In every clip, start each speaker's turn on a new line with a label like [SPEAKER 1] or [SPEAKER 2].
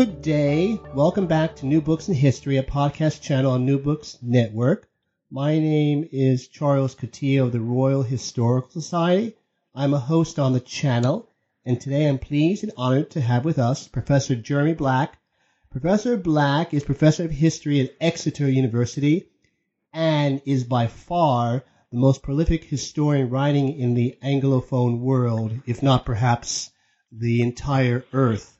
[SPEAKER 1] Good day. Welcome back to New Books in History, a podcast channel on New Books Network. My name is Charles Coutinho of the Royal Historical Society. I'm a host on the channel, and today I'm pleased and honored to have with us Professor Jeremy Black. Professor Black is Professor of History at Exeter University and is by far the most prolific historian writing in the Anglophone world, if not perhaps the entire earth.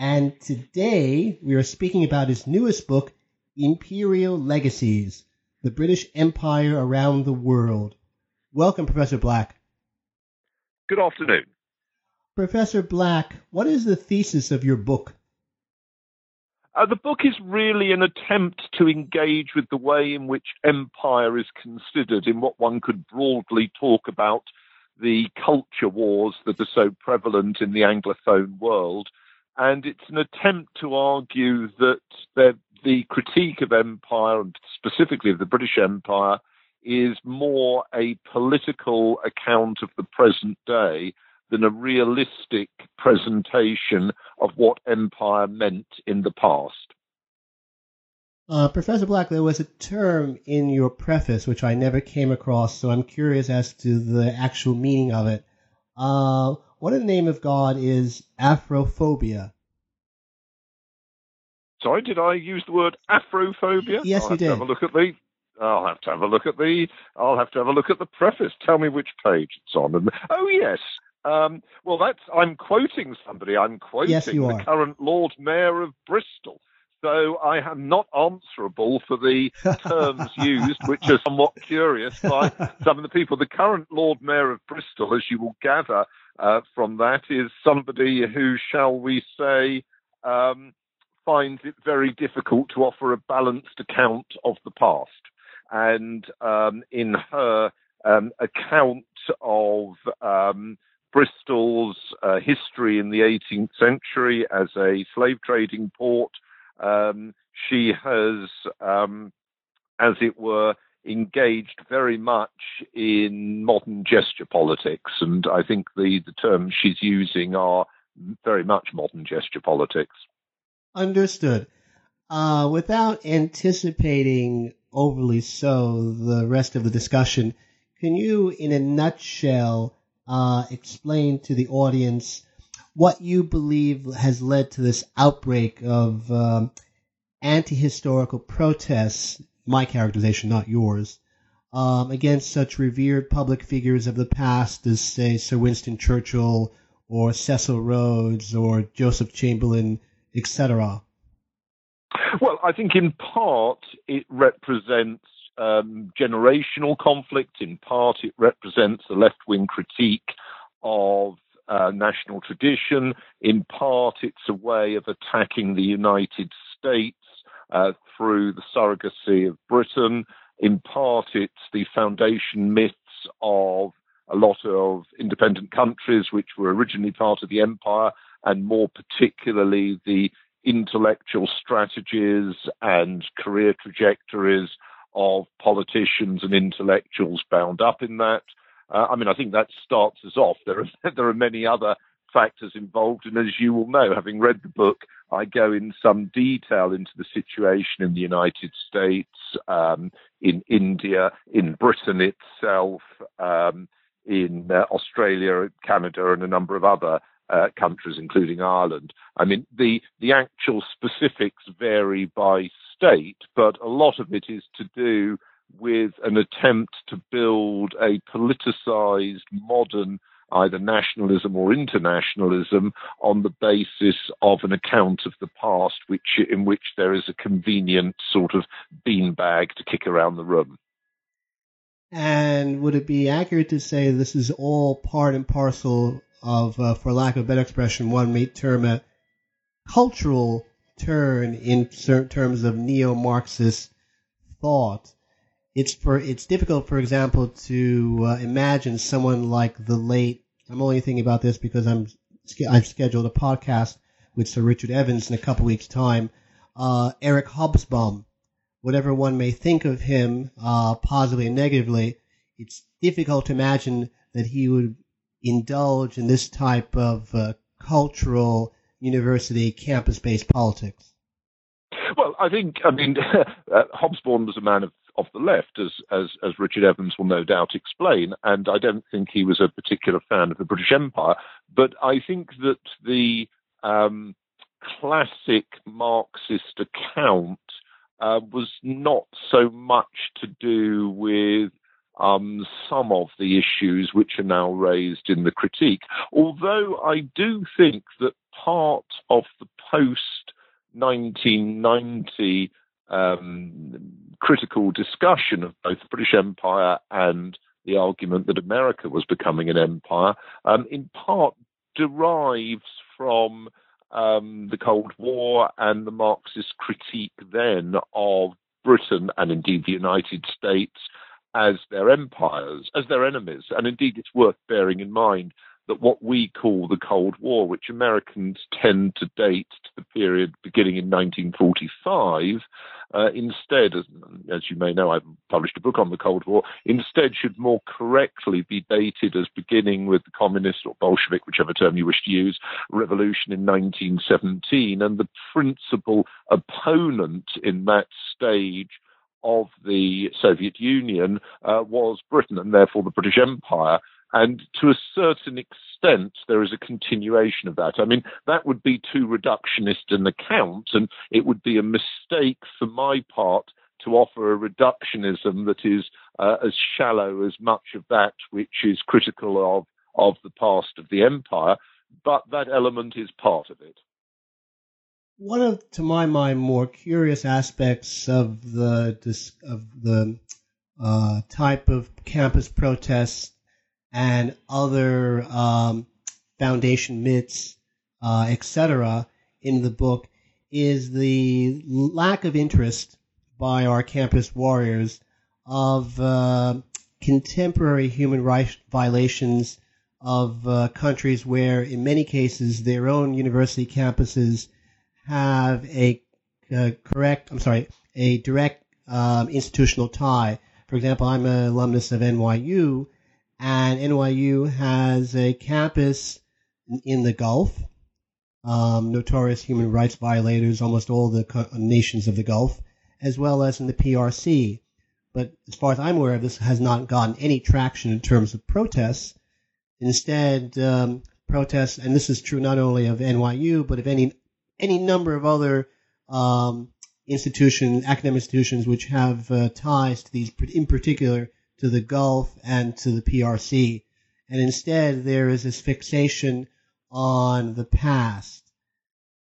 [SPEAKER 1] And today we are speaking about his newest book, Imperial Legacies The British Empire Around the World. Welcome, Professor Black.
[SPEAKER 2] Good afternoon.
[SPEAKER 1] Professor Black, what is the thesis of your book?
[SPEAKER 2] Uh, the book is really an attempt to engage with the way in which empire is considered in what one could broadly talk about the culture wars that are so prevalent in the Anglophone world and it's an attempt to argue that the critique of empire, and specifically of the British Empire, is more a political account of the present day than a realistic presentation of what empire meant in the past.
[SPEAKER 1] Uh, Professor Black, there was a term in your preface which I never came across, so I'm curious as to the actual meaning of it. Uh, what in the name of God is Afrophobia?
[SPEAKER 2] Sorry, did I use the word Afrophobia?
[SPEAKER 1] Yes,
[SPEAKER 2] I'll
[SPEAKER 1] you did.
[SPEAKER 2] have a look at the. I'll have to have a look at the. I'll have to have a look at the preface. Tell me which page it's on. And, Oh yes. Um, well, that's. I'm quoting somebody. I'm quoting
[SPEAKER 1] yes,
[SPEAKER 2] the current Lord Mayor of Bristol. So I am not answerable for the terms used, which are somewhat curious by some of the people. The current Lord Mayor of Bristol, as you will gather uh, from that, is somebody who, shall we say, um, finds it very difficult to offer a balanced account of the past. And um, in her um, account of um, Bristol's uh, history in the 18th century as a slave trading port, um, she has, um, as it were, engaged very much in modern gesture politics. And I think the, the terms she's using are very much modern gesture politics.
[SPEAKER 1] Understood. Uh, without anticipating overly so the rest of the discussion, can you, in a nutshell, uh, explain to the audience what you believe has led to this outbreak of um, anti-historical protests, my characterization, not yours, um, against such revered public figures of the past as, say, Sir Winston Churchill or Cecil Rhodes or Joseph Chamberlain, etc.?
[SPEAKER 2] Well, I think in part it represents um, generational conflict. In part, it represents a left wing critique of uh, national tradition. In part, it's a way of attacking the United States uh, through the surrogacy of Britain. In part, it's the foundation myths of a lot of independent countries which were originally part of the empire, and more particularly the intellectual strategies and career trajectories of politicians and intellectuals bound up in that. Uh, I mean, I think that starts us off. There are there are many other factors involved, and as you will know, having read the book, I go in some detail into the situation in the United States, um, in India, in Britain itself, um, in uh, Australia, Canada, and a number of other uh, countries, including Ireland. I mean, the the actual specifics vary by state, but a lot of it is to do with an attempt to build a politicized modern either nationalism or internationalism on the basis of an account of the past which in which there is a convenient sort of beanbag to kick around the room.
[SPEAKER 1] And would it be accurate to say this is all part and parcel of, uh, for lack of a better expression, one may term a cultural turn in certain terms of neo-Marxist thought? It's for it's difficult, for example, to uh, imagine someone like the late. I'm only thinking about this because I'm I've scheduled a podcast with Sir Richard Evans in a couple weeks' time. Uh, Eric Hobsbawm, whatever one may think of him, uh, positively and negatively, it's difficult to imagine that he would indulge in this type of uh, cultural university campus-based politics.
[SPEAKER 2] Well, I think, I mean, uh, Hobsbawm was a man of of the left, as, as, as Richard Evans will no doubt explain. And I don't think he was a particular fan of the British Empire. But I think that the um, classic Marxist account uh, was not so much to do with um, some of the issues which are now raised in the critique. Although I do think that part of the post 1990 um, critical discussion of both the British Empire and the argument that America was becoming an empire, um, in part derives from um, the Cold War and the Marxist critique then of Britain and indeed the United States as their empires, as their enemies. And indeed, it's worth bearing in mind that what we call the Cold War, which Americans tend to date to the period beginning in 1945, uh, instead, as, as, you may know, I've published a book on the Cold War, instead should more correctly be dated as beginning with the communist or Bolshevik, whichever term you wish to use, revolution in 1917. And the principal opponent in that stage of the Soviet Union uh, was Britain and therefore the British Empire. And to a certain extent, there is a continuation of that. I mean, that would be too reductionist an account, and it would be a mistake for my part to offer a reductionism that is uh, as shallow as much of that which is critical of, of the past of the empire. But that element is part of it.
[SPEAKER 1] One of, to my mind, more curious aspects of the of the uh, type of campus protests and other um, foundation myths, uh, etc., in the book is the lack of interest by our campus warriors of uh, contemporary human rights violations of uh, countries where, in many cases, their own university campuses have a uh, correct, I'm sorry, a direct um, institutional tie. For example, I'm an alumnus of NYU, and NYU has a campus in the Gulf. Um, notorious human rights violators, almost all the co- nations of the Gulf, as well as in the PRC. But as far as I'm aware, this has not gotten any traction in terms of protests. Instead, um, protests, and this is true not only of NYU, but of any any number of other um, institutions, academic institutions, which have uh, ties to these, in particular, to the Gulf and to the PRC. And instead, there is this fixation on the past.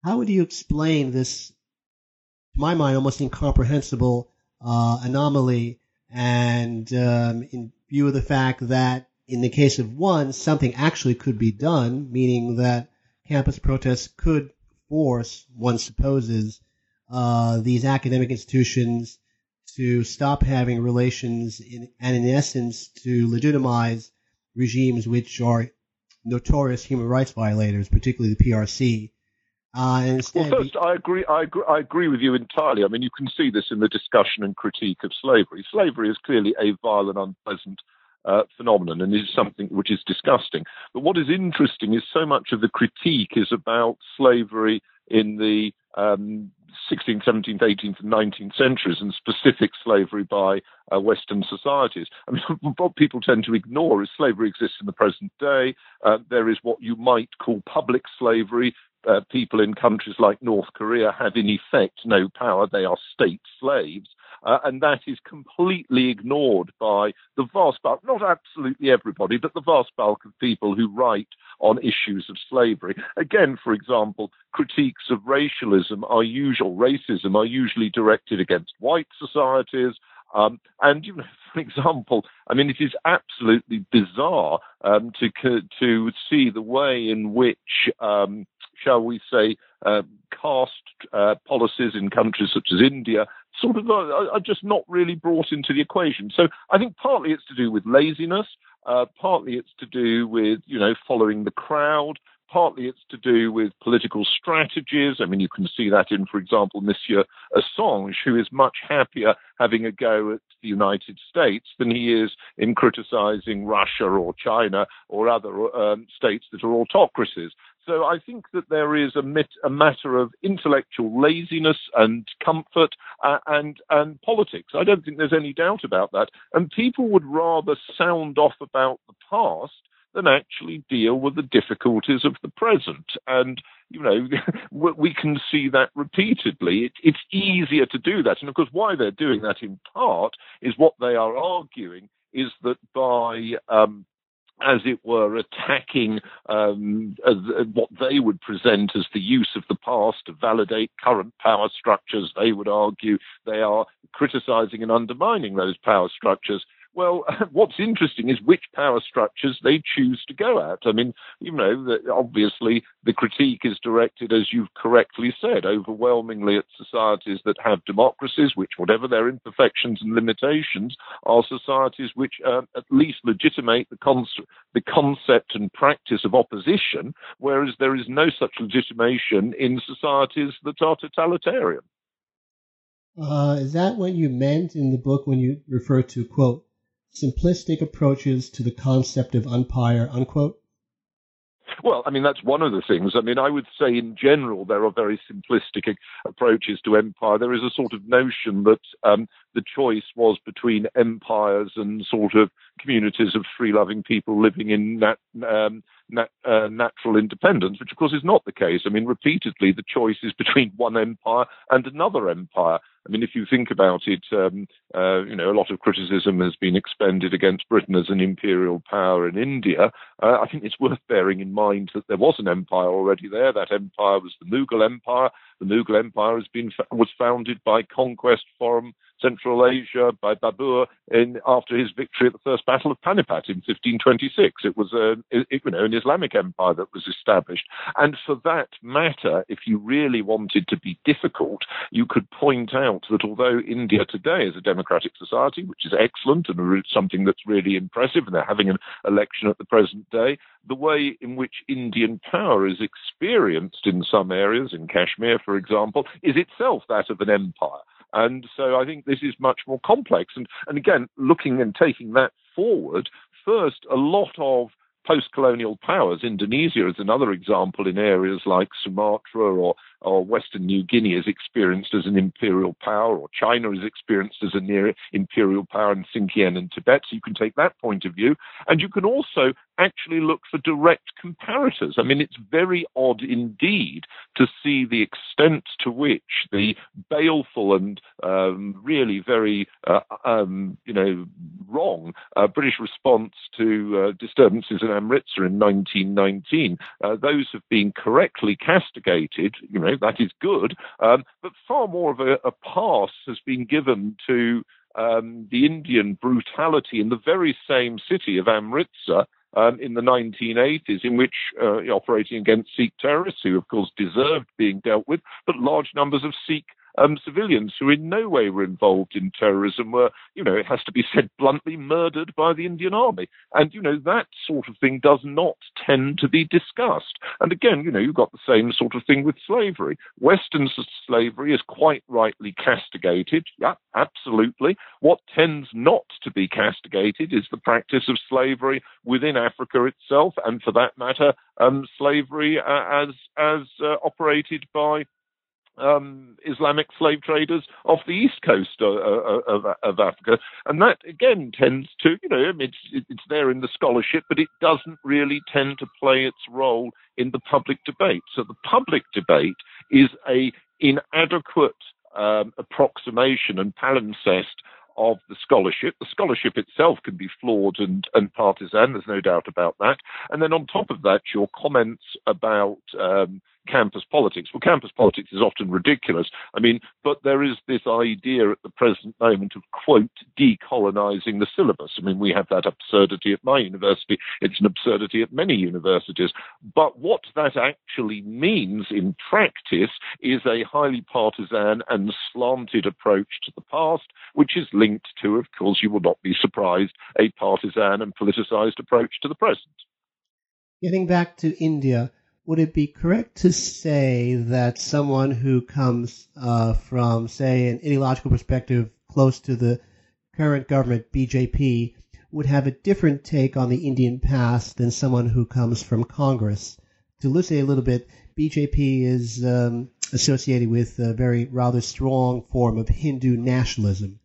[SPEAKER 1] How would you explain this, to my mind, almost incomprehensible uh, anomaly? And um, in view of the fact that in the case of one, something actually could be done, meaning that campus protests could force, one supposes, uh, these academic institutions to stop having relations in, and in essence to legitimize regimes which are notorious human rights violators, particularly the PRC.
[SPEAKER 2] Uh, well, first, I agree, I agree. I agree with you entirely. I mean, you can see this in the discussion and critique of slavery. Slavery is clearly a vile and unpleasant uh, phenomenon and is something which is disgusting. But what is interesting is so much of the critique is about slavery in the um, 16th, 17th, 18th, and 19th centuries, and specific slavery by uh, Western societies. I mean, what people tend to ignore is slavery exists in the present day. Uh, there is what you might call public slavery. Uh, people in countries like North Korea have, in effect, no power. They are state slaves. Uh, and that is completely ignored by the vast bulk, not absolutely everybody, but the vast bulk of people who write on issues of slavery. Again, for example, critiques of racialism are usual, racism are usually directed against white societies. Um, and you know, for example, I mean, it is absolutely bizarre um, to to see the way in which, um, shall we say, uh, caste uh, policies in countries such as India sort of uh, are just not really brought into the equation. So I think partly it's to do with laziness, uh, partly it's to do with you know following the crowd. Partly it's to do with political strategies. I mean, you can see that in, for example, Monsieur Assange, who is much happier having a go at the United States than he is in criticizing Russia or China or other um, states that are autocracies. So I think that there is a, mit- a matter of intellectual laziness and comfort uh, and and politics. I don't think there's any doubt about that. And people would rather sound off about the past than actually deal with the difficulties of the present. And you know, we can see that repeatedly. It, it's easier to do that, and of course, why they're doing that in part is what they are arguing is that by um, as it were, attacking um, uh, what they would present as the use of the past to validate current power structures. They would argue they are criticizing and undermining those power structures. Well, what's interesting is which power structures they choose to go at. I mean, you know, the, obviously the critique is directed, as you've correctly said, overwhelmingly at societies that have democracies, which, whatever their imperfections and limitations, are societies which uh, at least legitimate the, con- the concept and practice of opposition, whereas there is no such legitimation in societies that are totalitarian.
[SPEAKER 1] Uh, is that what you meant in the book when you refer to, quote, simplistic approaches to the concept of umpire, unquote?
[SPEAKER 2] Well, I mean, that's one of the things. I mean, I would say in general there are very simplistic approaches to empire. There is a sort of notion that um, the choice was between empires and sort of communities of free loving people living in nat- um, uh, natural independence, which of course is not the case. I mean, repeatedly the choice is between one empire and another empire. I mean, if you think about it, um, uh, you know, a lot of criticism has been expended against Britain as an imperial power in India. Uh, I think it's worth bearing in mind that there was an empire already there. That empire was the Mughal Empire. The Mughal Empire has been was founded by conquest from Central Asia by Babur in, after his victory at the First Battle of Panipat in 1526. It was a, it, you know, an Islamic empire that was established. And for that matter, if you really wanted to be difficult, you could point out that although India today is a democratic society, which is excellent and something that's really impressive, and they're having an election at the present day, the way in which Indian power is experienced in some areas, in Kashmir, for example, is itself that of an empire. And so I think this is much more complex. And, and again, looking and taking that forward, first, a lot of post colonial powers, Indonesia is another example in areas like Sumatra or or Western New Guinea is experienced as an imperial power, or China is experienced as a near imperial power in Xinjiang and Tibet. So you can take that point of view. And you can also actually look for direct comparators. I mean, it's very odd indeed to see the extent to which the baleful and um, really very, uh, um, you know, wrong uh, British response to uh, disturbances in Amritsar in 1919, uh, those have been correctly castigated, you know, that is good. Um, but far more of a, a, pass has been given to um, the Indian brutality in the very same city of Amritsar um, in the 1980s, in which uh, operating against Sikh terrorists, who of course deserved being dealt with, but large numbers of Sikh um, civilians who in no way were involved in terrorism were, you know, it has to be said bluntly, murdered by the Indian army. And, you know, that sort of thing does not tend to be discussed. And again, you know, you've got the same sort of thing with slavery. Western slavery is quite rightly castigated. Yeah, absolutely. What tends not to be castigated is the practice of slavery within Africa itself, and for that matter, um, slavery uh, as as uh, operated by um, Islamic slave traders off the east coast of, of, of, Africa, and that again tends to, you know, it's it's there in the scholarship, but it doesn't really tend to play its role in the public debate. So the public debate is a inadequate um, approximation and palimpsest of the scholarship. The scholarship itself can be flawed and, and partisan, there's no doubt about that. And then on top of that, your comments about um, campus politics. Well, campus politics is often ridiculous. I mean, but there is this idea at the present moment of, quote, decolonizing the syllabus. I mean, we have that absurdity at my university. It's an absurdity at many universities. But what that actually means in practice is a highly partisan and slanted approach to the past, which is linked to, of course, you will not be surprised, a partisan and politicized approach to the present.
[SPEAKER 1] Getting back to India, would it be correct to say that someone who comes uh, from, say, an ideological perspective close to the current government, BJP, would have a different take on the Indian past than someone who comes from Congress? To elucidate a little bit, BJP is um, associated with a very rather strong form of Hindu nationalism,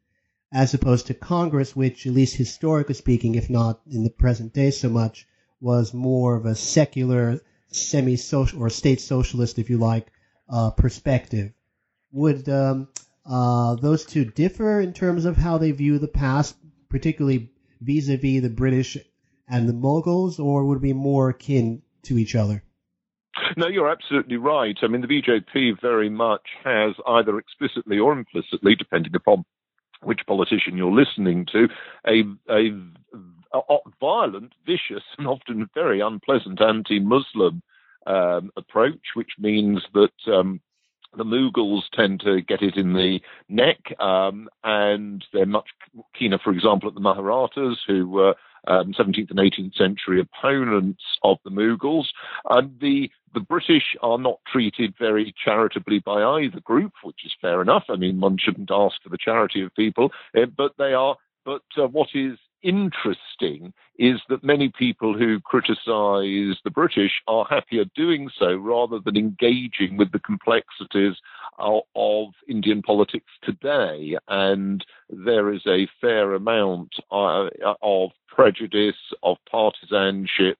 [SPEAKER 1] as opposed to Congress, which, at least historically speaking, if not in the present day so much, was more of a secular semi-social or state socialist, if you like, uh, perspective. Would um, uh, those two differ in terms of how they view the past, particularly vis-a-vis the British and the Mughals, or would be more akin to each other?
[SPEAKER 2] No, you're absolutely right. I mean, the BJP very much has either explicitly or implicitly, depending upon which politician you're listening to, a, a violent, vicious, and often very unpleasant anti-Muslim um, approach, which means that um, the Mughals tend to get it in the neck, um, and they're much keener, for example, at the Maharathas, who were um, 17th and 18th century opponents of the Mughals. And the the British are not treated very charitably by either group, which is fair enough. I mean, one shouldn't ask for the charity of people, uh, but they are. But uh, what is interesting is that many people who criticize the British are happier doing so rather than engaging with the complexities of, Indian politics today. And there is a fair amount uh, of prejudice, of partisanship,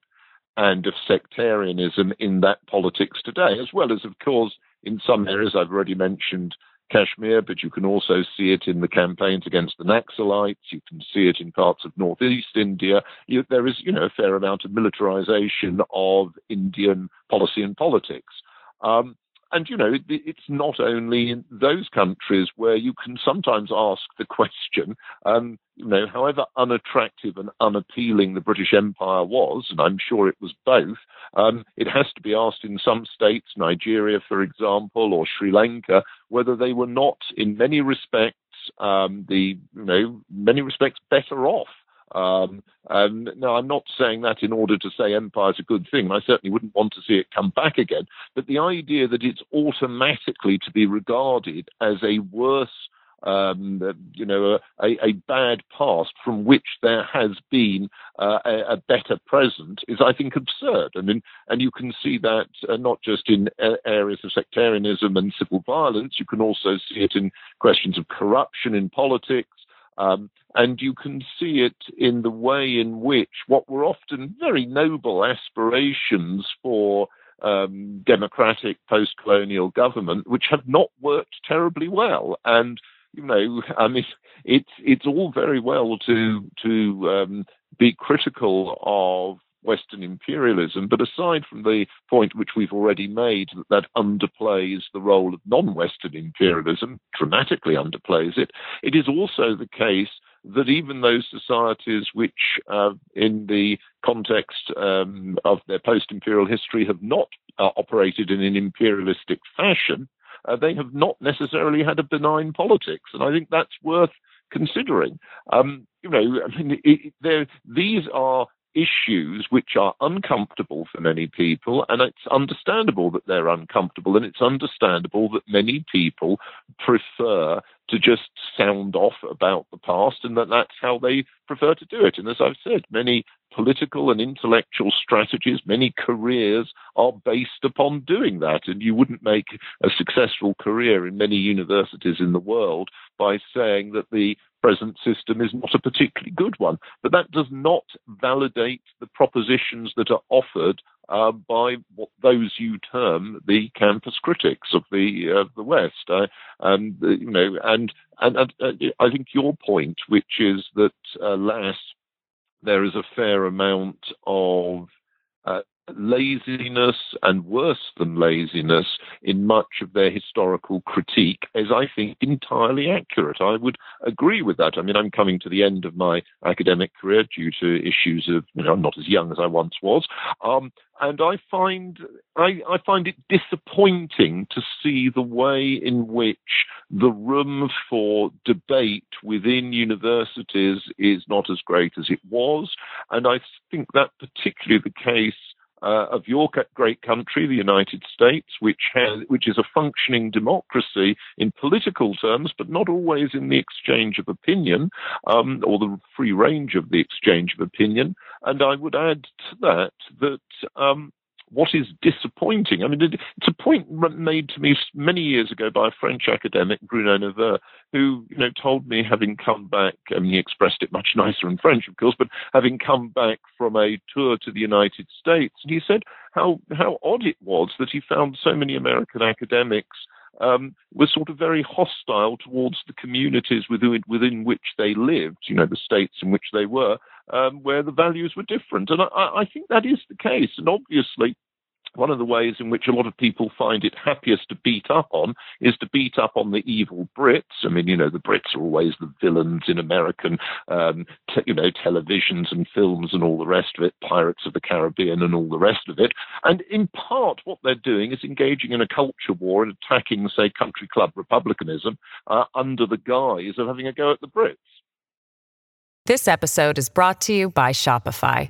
[SPEAKER 2] and of sectarianism in that politics today, as well as, of course, in some areas I've already mentioned Kashmir, but you can also see it in the campaigns against the Naxalites. You can see it in parts of northeast India. You, there is, you know, a fair amount of militarization of Indian policy and politics. Um, and you know, it, it's not only in those countries where you can sometimes ask the question, um, you know, however unattractive and unappealing the British Empire was, and I'm sure it was both, um, it has to be asked in some states, Nigeria, for example, or Sri Lanka, whether they were not, in many respects, um, the you know, many respects better off um, now, I'm not saying that in order to say empire is a good thing. I certainly wouldn't want to see it come back again. But the idea that it's automatically to be regarded as a worse um, you know, a, a, bad past from which there has been uh, a, a, better present is, I think, absurd. Mean, and you can see that uh, not just in uh, areas of sectarianism and civil violence, you can also see it in questions of corruption in politics. Um, and you can see it in the way in which what were often very noble aspirations for um, democratic post colonial government, which have not worked terribly well. And you know, I mean, it's it's all very well to to um, be critical of Western imperialism. But aside from the point which we've already made that that underplays the role of non-Western imperialism, dramatically underplays it, it is also the case that even those societies which, uh, in the context um, of their post-imperial history, have not uh, operated in an imperialistic fashion, uh, they have not necessarily had a benign politics, and I think that's worth considering. Um, you know, I mean, it, these are issues which are uncomfortable for many people, and it's understandable that they're uncomfortable, and it's understandable that many people prefer to just sound off about the past, and that that's how they prefer to do it. And as I've said, many political and intellectual strategies, many careers are based upon doing that. And you wouldn't make a successful career in many universities in the world by saying that the present system is not a particularly good one. But that does not validate the propositions that are offered uh, by what those you term the campus critics of the uh, the West. Uh, and you know, and and, and uh, I think your point, which is that alas, there is a fair amount of uh, laziness and worse than laziness in much of their historical critique is, I think, entirely accurate. I would agree with that. I mean, I'm coming to the end of my academic career due to issues of, you know, I'm not as young as I once was. Um, and I find I, I, find it disappointing to see the way in which the room for debate within universities is not as great as it was, and I think that particularly the case uh, of your great country, the United States, which has, which is a functioning democracy in political terms, but not always in the exchange of opinion um, or the free range of the exchange of opinion. And I would add to that that um, what is disappointing. I mean, it's a point made to me many years ago by a French academic, Bruno Neveu, who, you know, told me having come back, I mean, he expressed it much nicer in French, of course, but having come back from a tour to the United States, he said how, how odd it was that he found so many American academics um, were sort of very hostile towards the communities within, within which they lived, you know, the states in which they were, um, where the values were different. And I, I think that is the case. And obviously, one of the ways in which a lot of people find it happiest to beat up on is to beat up on the evil Brits. I mean, you know, the Brits are always the villains in American, um, te- you know, televisions and films and all the rest of it, Pirates of the Caribbean and all the rest of it. And in part, what they're doing is engaging in a culture war and attacking, say, country club republicanism uh, under the guise of having a go at the Brits.
[SPEAKER 3] This episode is brought to you by Shopify.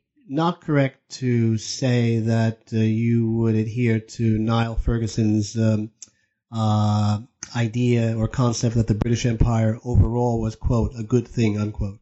[SPEAKER 1] not correct to say that uh, you would adhere to Niall Ferguson's um, uh, idea or concept that the British Empire overall was, quote, a good thing, unquote.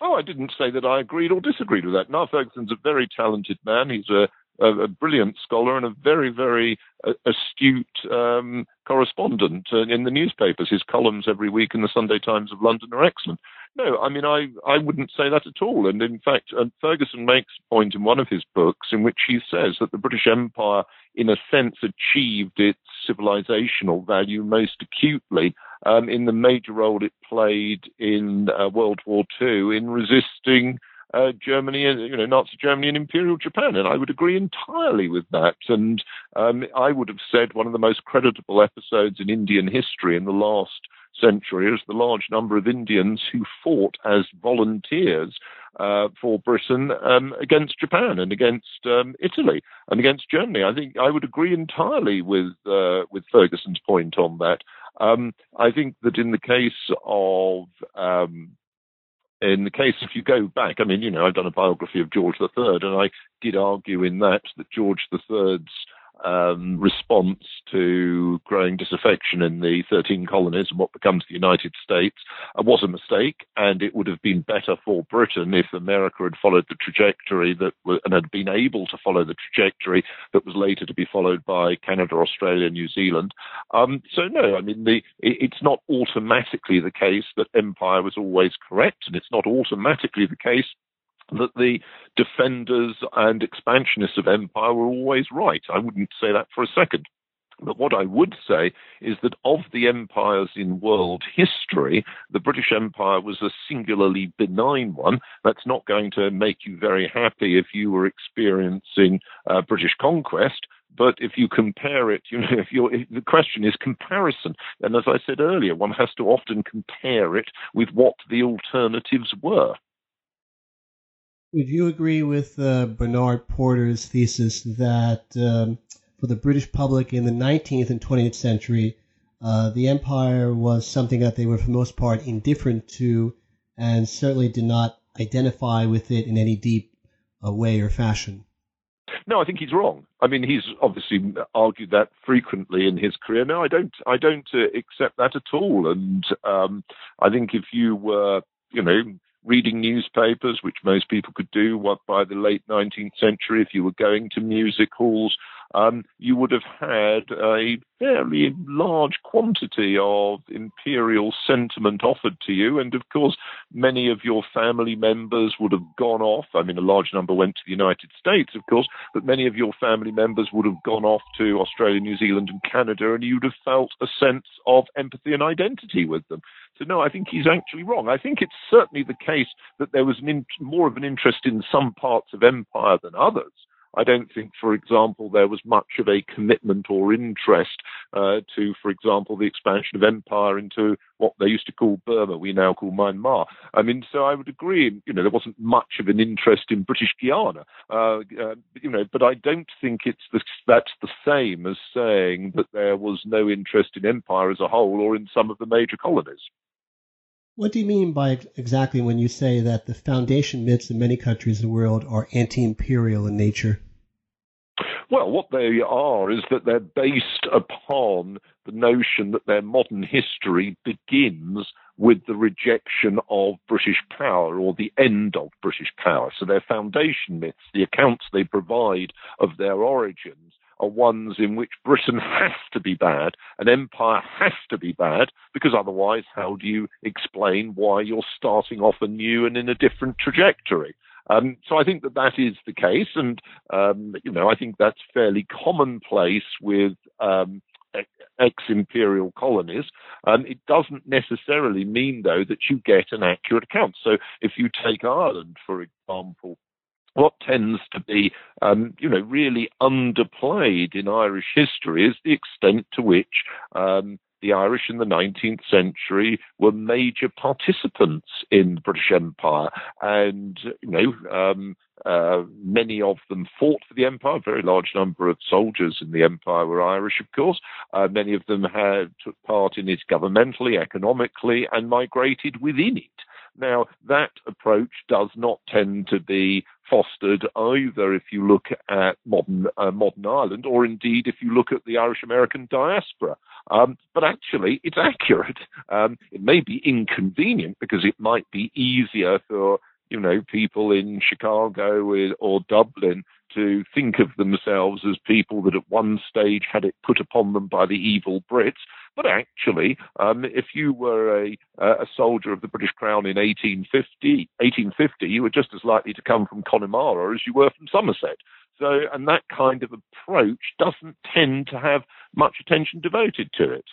[SPEAKER 2] Oh, I didn't say that I agreed or disagreed with that. Niall Ferguson's a very talented man. He's a, a, a brilliant scholar and a very, very uh, astute um, correspondent uh, in the newspapers. His columns every week in the Sunday Times of London are excellent. No, I mean, I, I wouldn't say that at all. And in fact, Ferguson makes a point in one of his books in which he says that the British Empire, in a sense, achieved its civilizational value most acutely um, in the major role it played in uh, World War II in resisting uh, Germany, you know, Nazi Germany and Imperial Japan. And I would agree entirely with that. And um, I would have said one of the most creditable episodes in Indian history in the last century is the large number of Indians who fought as volunteers uh, for Britain um, against Japan and against um, Italy and against Germany. I think I would agree entirely with uh, with Ferguson's point on that. Um, I think that in the case of um, in the case, if you go back, I mean, you know, I've done a biography of George III, and I did argue in that that George III's um, response to growing disaffection in the 13 colonies and what becomes the United States uh, was a mistake, and it would have been better for Britain if America had followed the trajectory that and had been able to follow the trajectory that was later to be followed by Canada, Australia, New Zealand. Um, so no, I mean the, it, it's not automatically the case that empire was always correct, and it's not automatically the case that the defenders and expansionists of empire were always right. I wouldn't say that for a second. But what I would say is that of the empires in world history, the British Empire was a singularly benign one. That's not going to make you very happy if you were experiencing uh, British conquest. But if you compare it, you know, if you're, if the question is comparison. And as I said earlier, one has to often compare it with what the alternatives were.
[SPEAKER 1] Would you agree with uh, Bernard Porter's thesis that um, for the British public in the 19th and 20th century, uh, the empire was something that they were for the most part indifferent to and certainly did not identify with it in any deep uh, way or fashion?
[SPEAKER 2] No, I think he's wrong. I mean, he's obviously argued that frequently in his career. No, I don't. I don't uh, accept that at all. And um, I think if you were, you know, reading newspapers, which most people could do what, by the late 19th century, if you were going to music halls, um, you would have had a fairly large quantity of imperial sentiment offered to you. And of course, many of your family members would have gone off. I mean, a large number went to the United States, of course, but many of your family members would have gone off to Australia, New Zealand, and Canada, and you'd have felt a sense of empathy and identity with them. So, no, I think he's actually wrong. I think it's certainly the case that there was in, more of an interest in some parts of empire than others. I don't think, for example, there was much of a commitment or interest uh, to, for example, the expansion of empire into what they used to call Burma, we now call Myanmar. I mean, so I would agree, you know, there wasn't much of an interest in British Guiana, uh, uh, you know, but I don't think it's the, that's the same as saying that there was no interest in empire as a whole or in some of the major colonies.
[SPEAKER 1] What do you mean by exactly when you say that the foundation myths in many countries in the world are anti imperial in nature?
[SPEAKER 2] Well, what they are is that they're based upon the notion that their modern history begins with the rejection of British power or the end of British power. So their foundation myths, the accounts they provide of their origins, are ones in which Britain has to be bad, an empire has to be bad, because otherwise, how do you explain why you're starting off anew and in a different trajectory? Um, so I think that that is the case, and um, you know I think that's fairly commonplace with um, ex-imperial colonies. Um, it doesn't necessarily mean, though, that you get an accurate account. So if you take Ireland, for example, what tends to be, um, you know, really underplayed in Irish history is the extent to which um, the Irish in the 19th century were major participants in the British Empire, and you know, um, uh, many of them fought for the empire. A very large number of soldiers in the empire were Irish, of course. Uh, many of them had took part in it governmentally, economically, and migrated within it. Now, that approach does not tend to be fostered either if you look at modern uh, modern Ireland or indeed if you look at the Irish American diaspora. Um, but actually, it's accurate. Um, it may be inconvenient because it might be easier for you know people in Chicago or Dublin to think of themselves as people that at one stage had it put upon them by the evil Brits. But actually, um, if you were a, a soldier of the British Crown in 1850, 1850, you were just as likely to come from Connemara as you were from Somerset. So, and that kind of approach doesn't tend to have much attention devoted to it.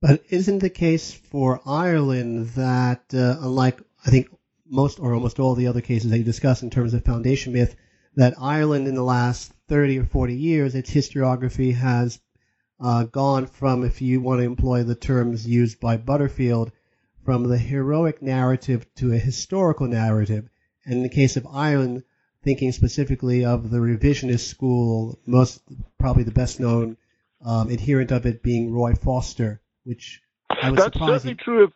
[SPEAKER 1] But isn't the case for Ireland that, uh, unlike I think most or almost all the other cases that you discuss in terms of foundation myth, that Ireland in the last 30 or 40 years, its historiography has uh, gone from, if you want to employ the terms used by Butterfield, from the heroic narrative to a historical narrative. And in the case of Ireland, thinking specifically of the revisionist school, most probably the best known um, adherent of it being Roy Foster, which I was
[SPEAKER 2] That's
[SPEAKER 1] surprised.
[SPEAKER 2] certainly true of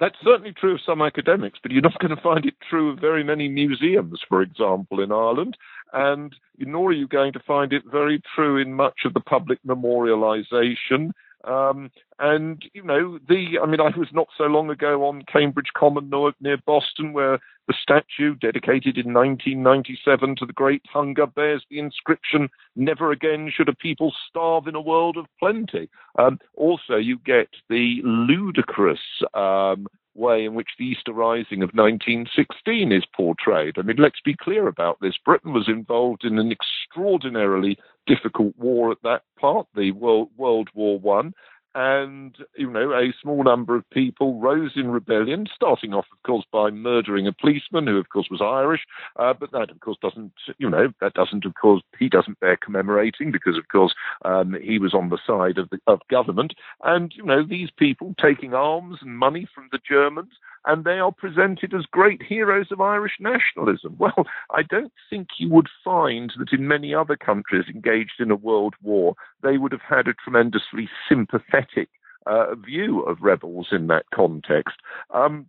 [SPEAKER 2] that's certainly true of some academics, but you're not going to find it true of very many museums, for example, in Ireland, and nor are you going to find it very true in much of the public memorialisation um, and you know, the I mean, I was not so long ago on Cambridge Common near Boston, where the statue dedicated in 1997 to the Great Hunger bears the inscription "Never again should a people starve in a world of plenty." Um, also, you get the ludicrous um, way in which the Easter Rising of 1916 is portrayed. I mean, let's be clear about this. Britain was involved in an extraordinarily difficult war at that part, the World, World War One, and you know a small number of people rose in rebellion starting off of course by murdering a policeman who of course was irish. Uh, but that of course doesn't you know that doesn't of course he doesn't bear commemorating because of course um, he was on the side of the of government. And you know these people taking arms and money from the germans and they are presented as great heroes of Irish nationalism. Well, I don't think you would find that in many other countries engaged in a world war, they would have had a tremendously sympathetic uh, view of rebels in that context. Um,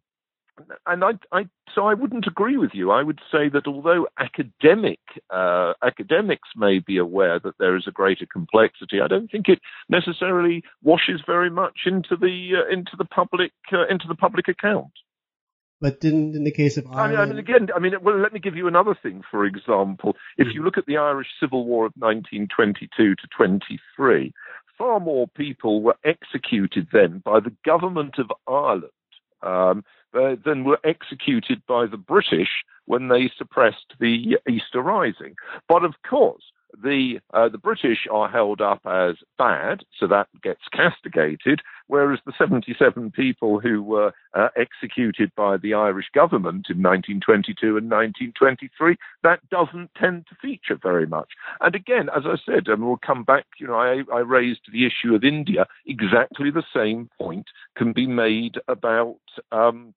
[SPEAKER 2] and I, I, so I wouldn't agree with you. I would say that although academic uh, academics may be aware that there is a greater complexity, I don't think it necessarily washes very much into the uh, into the public uh, into the public account.
[SPEAKER 1] But in, in the case of Ireland,
[SPEAKER 2] I mean, I mean, again, I mean, well, let me give you another thing. For example, if you look at the Irish Civil War of 1922 to 23, far more people were executed then by the government of Ireland um, uh, than were executed by the British when they suppressed the Easter Rising. But of course, the uh, the British are held up as bad, so that gets castigated, whereas the 77 people who were uh, executed by the Irish government in 1922 and 1923, that doesn't tend to feature very much. And again, as I said, and we'll come back, you know, I, I raised the issue of India. Exactly the same point can be made about. Um,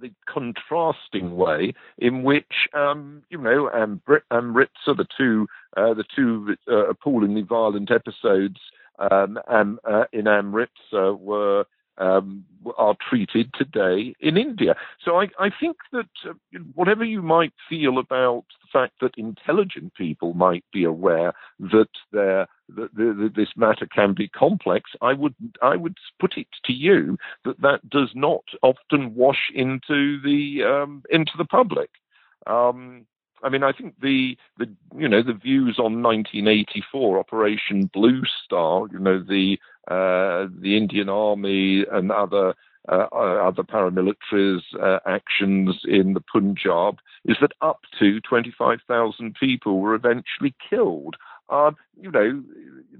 [SPEAKER 2] the contrasting way in which, um, you know, Amrit- Amritsar, the two, uh, the two uh, appallingly violent episodes um, uh, in Amritsar were um, are treated today in India. So I, I think that uh, whatever you might feel about the fact that intelligent people might be aware that that this matter can be complex, I would I would put it to you that that does not often wash into the um, into the public. Um, I mean, I think the the you know the views on 1984 Operation Blue Star, you know the uh, the Indian Army and other uh, other paramilitaries uh, actions in the Punjab, is that up to 25,000 people were eventually killed. Uh, you know,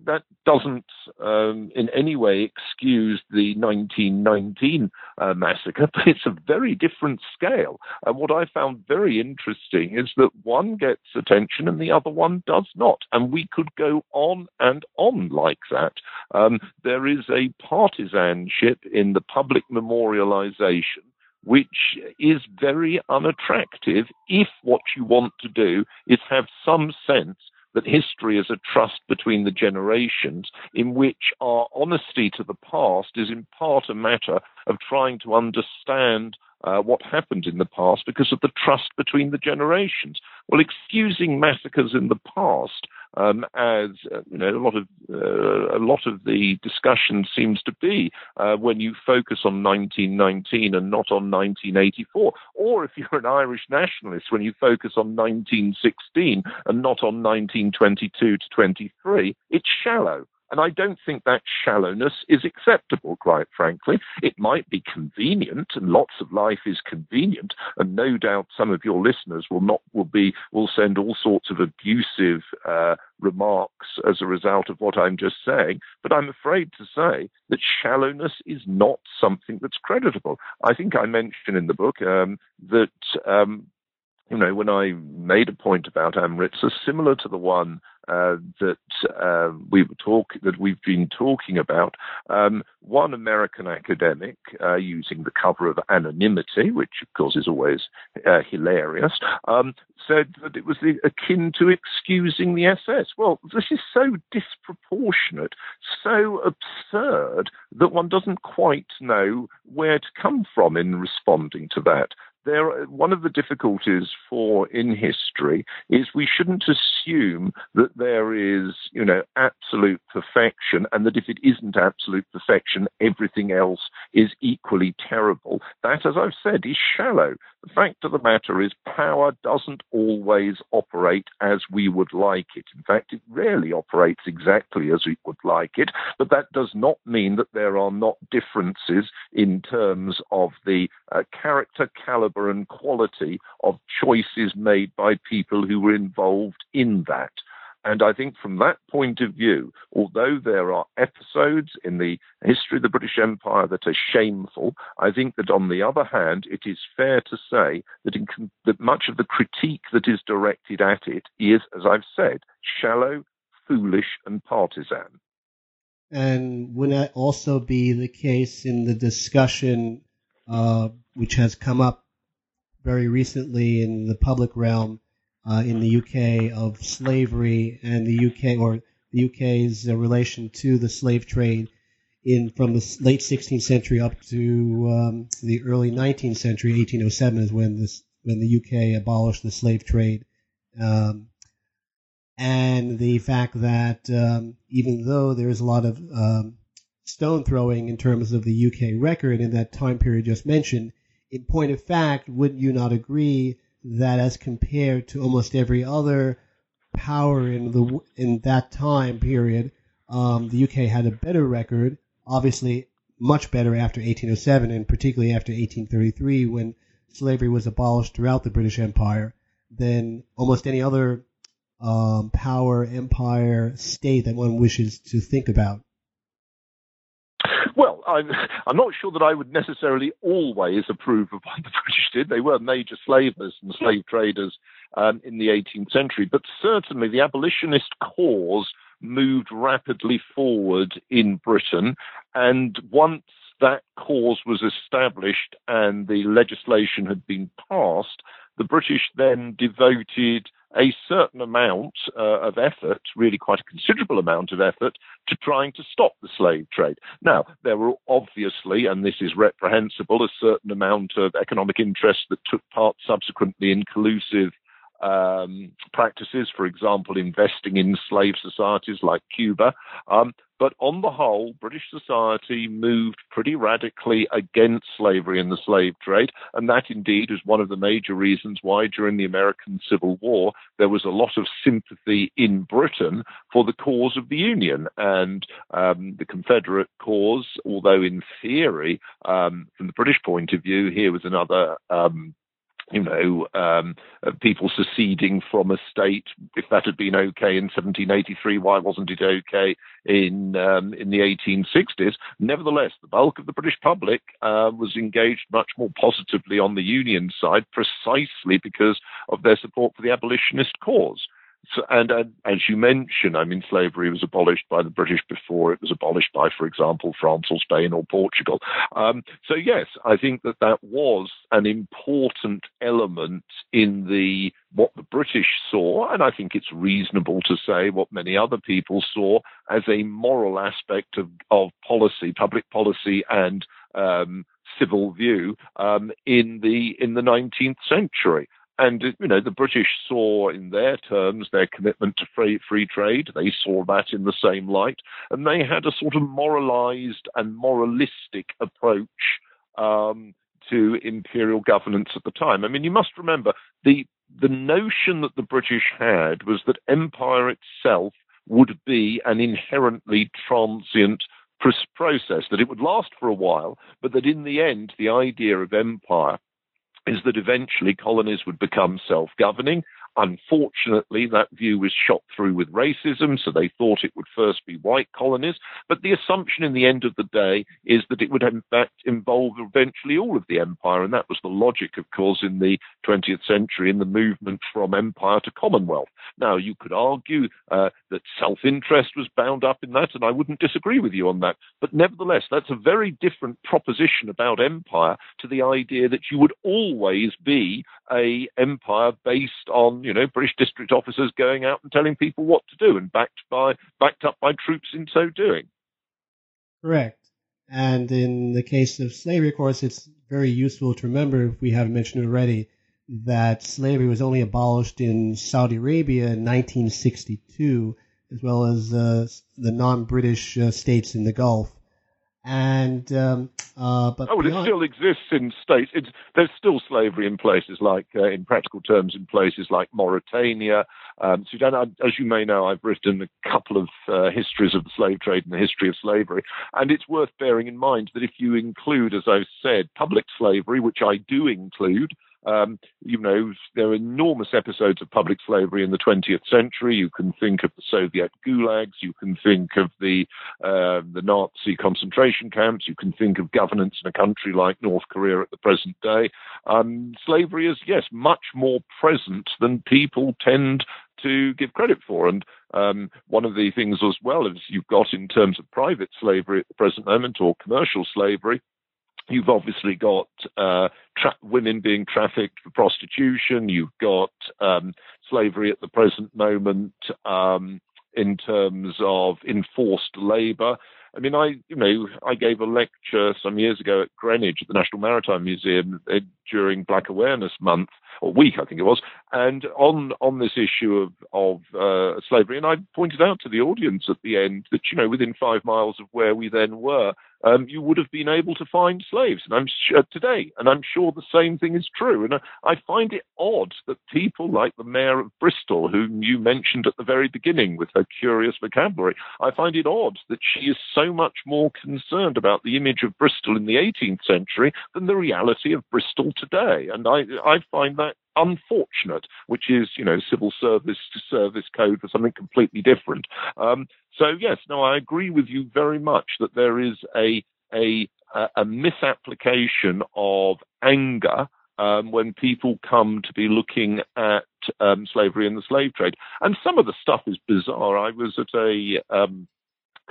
[SPEAKER 2] that doesn't um, in any way excuse the 1919 uh, massacre, but it's a very different scale. And what I found very interesting is that one gets attention and the other one does not. And we could go on and on like that. Um, there is a partisanship in the public memorialization which is very unattractive if what you want to do is have some sense that history is a trust between the generations in which our honesty to the past is in part a matter of trying to understand uh, what happened in the past because of the trust between the generations. Well, excusing massacres in the past, um, as uh, you know, a lot of uh, a lot of the discussion seems to be uh, when you focus on 1919 and not on 1984, or if you're an Irish nationalist, when you focus on 1916 and not on 1922 to 23, it's shallow. And I don't think that shallowness is acceptable, quite frankly. It might be convenient, and lots of life is convenient, and no doubt some of your listeners will not will be will send all sorts of abusive uh, remarks as a result of what I'm just saying. But I'm afraid to say that shallowness is not something that's creditable. I think I mentioned in the book um, that um, you know, when I made a point about Amritsar, similar to the one uh, that uh, we were talk that we've been talking about, um, one American academic uh, using the cover of anonymity, which of course is always uh, hilarious, um, said that it was akin to excusing the SS. Well, this is so disproportionate, so absurd that one doesn't quite know where to come from in responding to that. There one of the difficulties for in history is we shouldn't assume that there is you know absolute perfection and that if it isn't absolute perfection everything else is equally terrible. That as i've said is shallow. The fact of the matter is power doesn't always operate as we would like it. In fact it rarely operates exactly as we would like it but that does not mean that there are not differences in terms of the uh, character caliber caliber and quality of choices made by people who were involved in that. And I think from that point of view, although there are episodes in the history of the British Empire that are shameful, I think that on the other hand, it is fair to say that, in, that much of the critique that is directed at it is, as I've said, shallow, foolish, and partisan.
[SPEAKER 1] And would that also be the case in the discussion uh, which has come up very recently in the public realm uh, in the UK of slavery and the UK or the UK's uh, relation to the slave trade in from the late 16th century up to um, the early 19th century. 1807 is when this when the UK abolished the slave trade. Um, and the fact that um, even though there is a lot of um, stone throwing in terms of the UK record in that time period just mentioned, in point of fact, wouldn't you not agree that as compared to almost every other power in the in that time period, um, the UK had a better record, obviously much better after 1807 and particularly after 1833 when slavery was abolished throughout the British Empire than almost any other um, power, empire, state that one wishes to think about.
[SPEAKER 2] I'm, I'm not sure that I would necessarily always approve of what the British did. They were major slavers and slave traders um, in the 18th century, but certainly the abolitionist cause moved rapidly forward in Britain. And once that cause was established and the legislation had been passed, the British then devoted a certain amount uh, of effort, really quite a considerable amount of effort, to trying to stop the slave trade. Now, there were obviously, and this is reprehensible, a certain amount of economic interest that took part subsequently in collusive um, practices, for example, investing in slave societies like Cuba. Um, but on the whole, British society moved pretty radically against slavery and the slave trade. And that indeed is one of the major reasons why during the American Civil War, there was a lot of sympathy in Britain for the cause of the Union. And um, the Confederate cause, although in theory, um, from the British point of view, here was another um, you know, um, people seceding from a state. If that had been okay in 1783, why wasn't it okay in um, in the 1860s? Nevertheless, the bulk of the British public uh, was engaged much more positively on the Union side, precisely because of their support for the abolitionist cause. So, and, as you mentioned, I mean, slavery was abolished by the British before it was abolished by, for example, France or Spain or Portugal. Um, so yes, I think that that was an important element in the what the British saw, and I think it's reasonable to say what many other people saw as a moral aspect of, of policy, public policy, and um, civil view um, in the in the 19th century. And you know, the British saw in their terms their commitment to free free trade. They saw that in the same light, and they had a sort of moralized and moralistic approach um, to imperial governance at the time. I mean, you must remember the the notion that the British had was that empire itself would be an inherently transient process, that it would last for a while, but that in the end, the idea of empire is that eventually colonies would become self governing Unfortunately, that view was shot through with racism, so they thought it would first be white colonies. But the assumption in the end of the day is that it would in fact involve eventually all of the empire, and that was the logic, of course, in the 20th century in the movement from empire to commonwealth. Now, you could argue uh, that self interest was bound up in that, and I wouldn't disagree with you on that. But nevertheless, that's a very different proposition about empire to the idea that you would always be a empire based on you know, British district officers going out and telling people what to do and backed by backed up by troops in so doing.
[SPEAKER 1] Correct. And in the case of slavery, of course, it's very useful to remember if we haven't mentioned already that slavery was only abolished in Saudi Arabia in 1962, as well as uh, the non-British uh, states in the Gulf. And um, uh, but
[SPEAKER 2] oh, well, beyond... it still exists in states. It's, there's still slavery in places like, uh, in practical terms, in places like Mauritania, um, Sudan. I, as you may know, I've written a couple of uh, histories of the slave trade and the history of slavery, and it's worth bearing in mind that if you include, as I've said, public slavery, which I do include, um, you know, there are enormous episodes of public slavery in the 20th century. You can think of the Soviet gulags. You can think of the uh, the Nazi concentration camps. You can think of governance in a country like North Korea at the present day. Um, slavery is, yes, much more present than people tend to give credit for. And um, one of the things as well as you've got in terms of private slavery at the present moment or commercial slavery You've obviously got uh, tra- women being trafficked for prostitution. You've got um, slavery at the present moment um, in terms of enforced labour. I mean, I you know I gave a lecture some years ago at Greenwich at the National Maritime Museum uh, during Black Awareness Month or week, I think it was, and on on this issue of of uh, slavery, and I pointed out to the audience at the end that you know within five miles of where we then were, um, you would have been able to find slaves, and I'm sure today, and I'm sure the same thing is true. And I, I find it odd that people like the mayor of Bristol, whom you mentioned at the very beginning with her curious vocabulary, I find it odd that she is so much more concerned about the image of Bristol in the 18th century than the reality of Bristol today. And I, I find that unfortunate, which is, you know, civil service to service code for something completely different. Um, so yes, no, I agree with you very much that there is a a a misapplication of anger um, when people come to be looking at um, slavery and the slave trade. And some of the stuff is bizarre. I was at a um,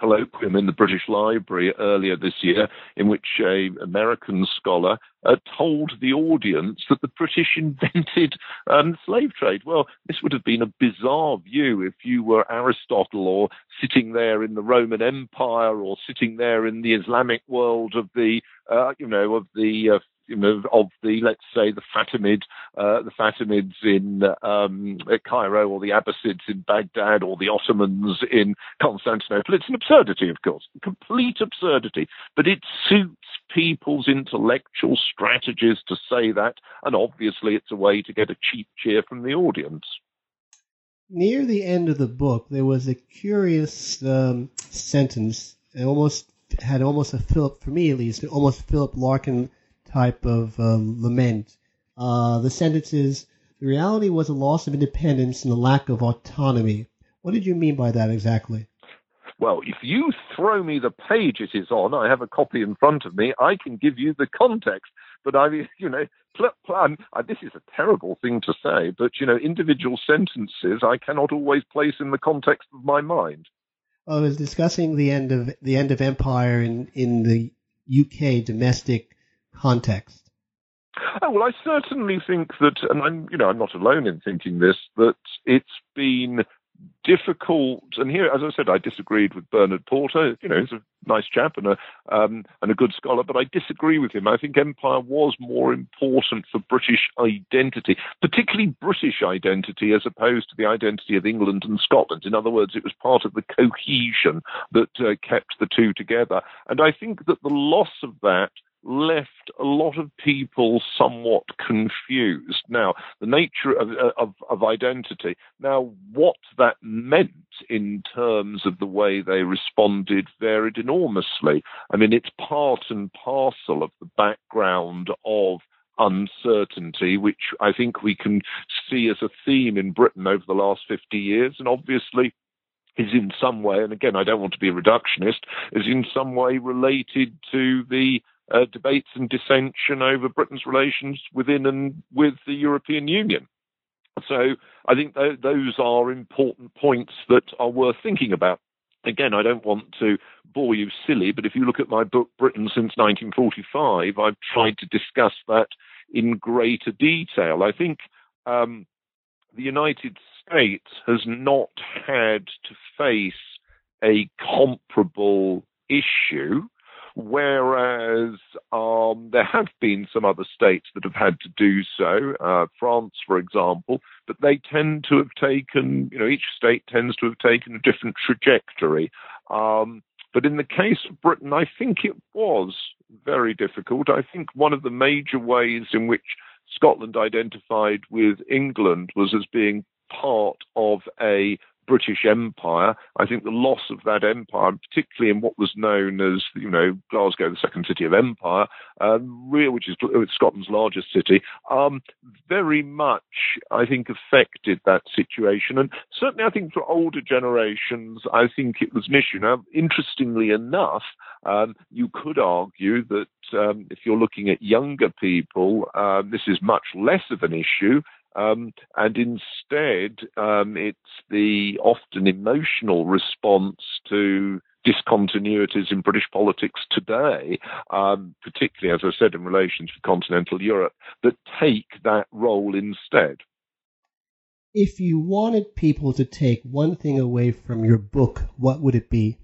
[SPEAKER 2] colloquium in the British Library earlier this year, in which a American scholar uh, told the audience that the British invented um, slave trade. Well, this would have been a bizarre view if you were Aristotle or sitting there in the Roman Empire or sitting there in the Islamic world of the, uh, you know, of the know, of the let's say the Fatimid, uh, the Fatimids in um, Cairo, or the Abbasids in Baghdad, or the Ottomans in Constantinople. It's an absurdity, of course, complete absurdity. But it suits people's intellectual strategies to say that, and obviously it's a way to get a cheap cheer from the audience.
[SPEAKER 1] Near the end of the book, there was a curious um, sentence. It almost had almost a Philip, for me at least, almost Philip Larkin type of uh, lament. Uh, the sentence is the reality was a loss of independence and a lack of autonomy. What did you mean by that exactly?
[SPEAKER 2] Well, if you throw me the page it is on, I have a copy in front of me, I can give you the context. But I, mean, you know, pl- pl- this is a terrible thing to say, but, you know, individual sentences I cannot always place in the context of my mind.
[SPEAKER 1] I was discussing the end of the end of empire in, in the UK domestic context?
[SPEAKER 2] Oh, well, I certainly think that, and I'm, you know, I'm not alone in thinking this, that it's been difficult. And here, as I said, I disagreed with Bernard Porter. You know, he's a nice chap and a um, and a good scholar, but I disagree with him. I think empire was more important for British identity, particularly British identity, as opposed to the identity of England and Scotland. In other words, it was part of the cohesion that uh, kept the two together. And I think that the loss of that left a lot of people somewhat confused. Now, the nature of, of, of, identity, now, what that meant in terms of the way they responded varied enormously. I mean, it's part and parcel of the background of uncertainty, which I think we can see as a theme in Britain over the last 50 years. And obviously, is in some way, and again, I don't want to be a reductionist, is in some way related to the uh, debates and dissension over Britain's relations within and with the European Union. So I think th- those are important points that are worth thinking about. Again, I don't want to bore you silly, but if you look at my book, Britain since 1945, I've tried to discuss that in greater detail. I think um, the United States has not had to face a comparable issue whereas um, there have been some other states that have had to do so, uh, France, for example, but they tend to have taken, you know, each state tends to have taken a different trajectory. Um, but in the case of Britain, I think it was very difficult. I think one of the major ways in which Scotland identified with England was as being part of a British Empire. I think the loss of that empire, particularly in what was known as, you know, Glasgow, the second city of empire, um, which is Scotland's largest city, um, very much, I think, affected that situation. And certainly, I think for older generations, I think it was an issue. Now, interestingly enough, um, you could argue that um, if you're looking at younger people, uh, this is much less of an issue um, and instead, um, it's the often emotional response to discontinuities in British politics today, um, particularly, as I said, in relation to continental Europe, that take that role instead.
[SPEAKER 1] If you wanted people to take one thing away from your book, what would it be?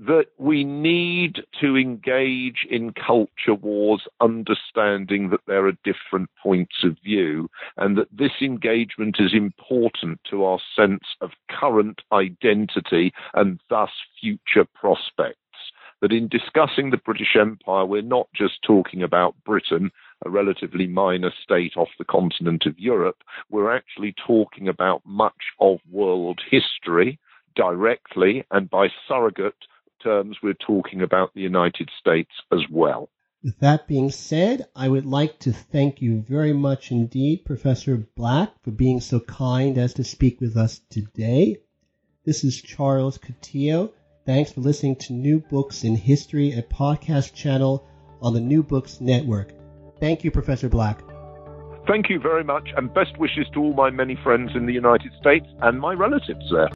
[SPEAKER 2] That we need to engage in culture wars, understanding that there are different points of view, and that this engagement is important to our sense of current identity and thus future prospects. That in discussing the British Empire, we're not just talking about Britain, a relatively minor state off the continent of Europe. We're actually talking about much of world history directly and by surrogate terms, we're talking about the United States as well.
[SPEAKER 1] With that being said, I would like to thank you very much indeed, Professor Black, for being so kind as to speak with us today. This is Charles Coutinho. Thanks for listening to New Books in History, a podcast channel on the New Books Network. Thank you, Professor Black.
[SPEAKER 2] Thank you very much, and best wishes to all my many friends in the United States and my relatives there.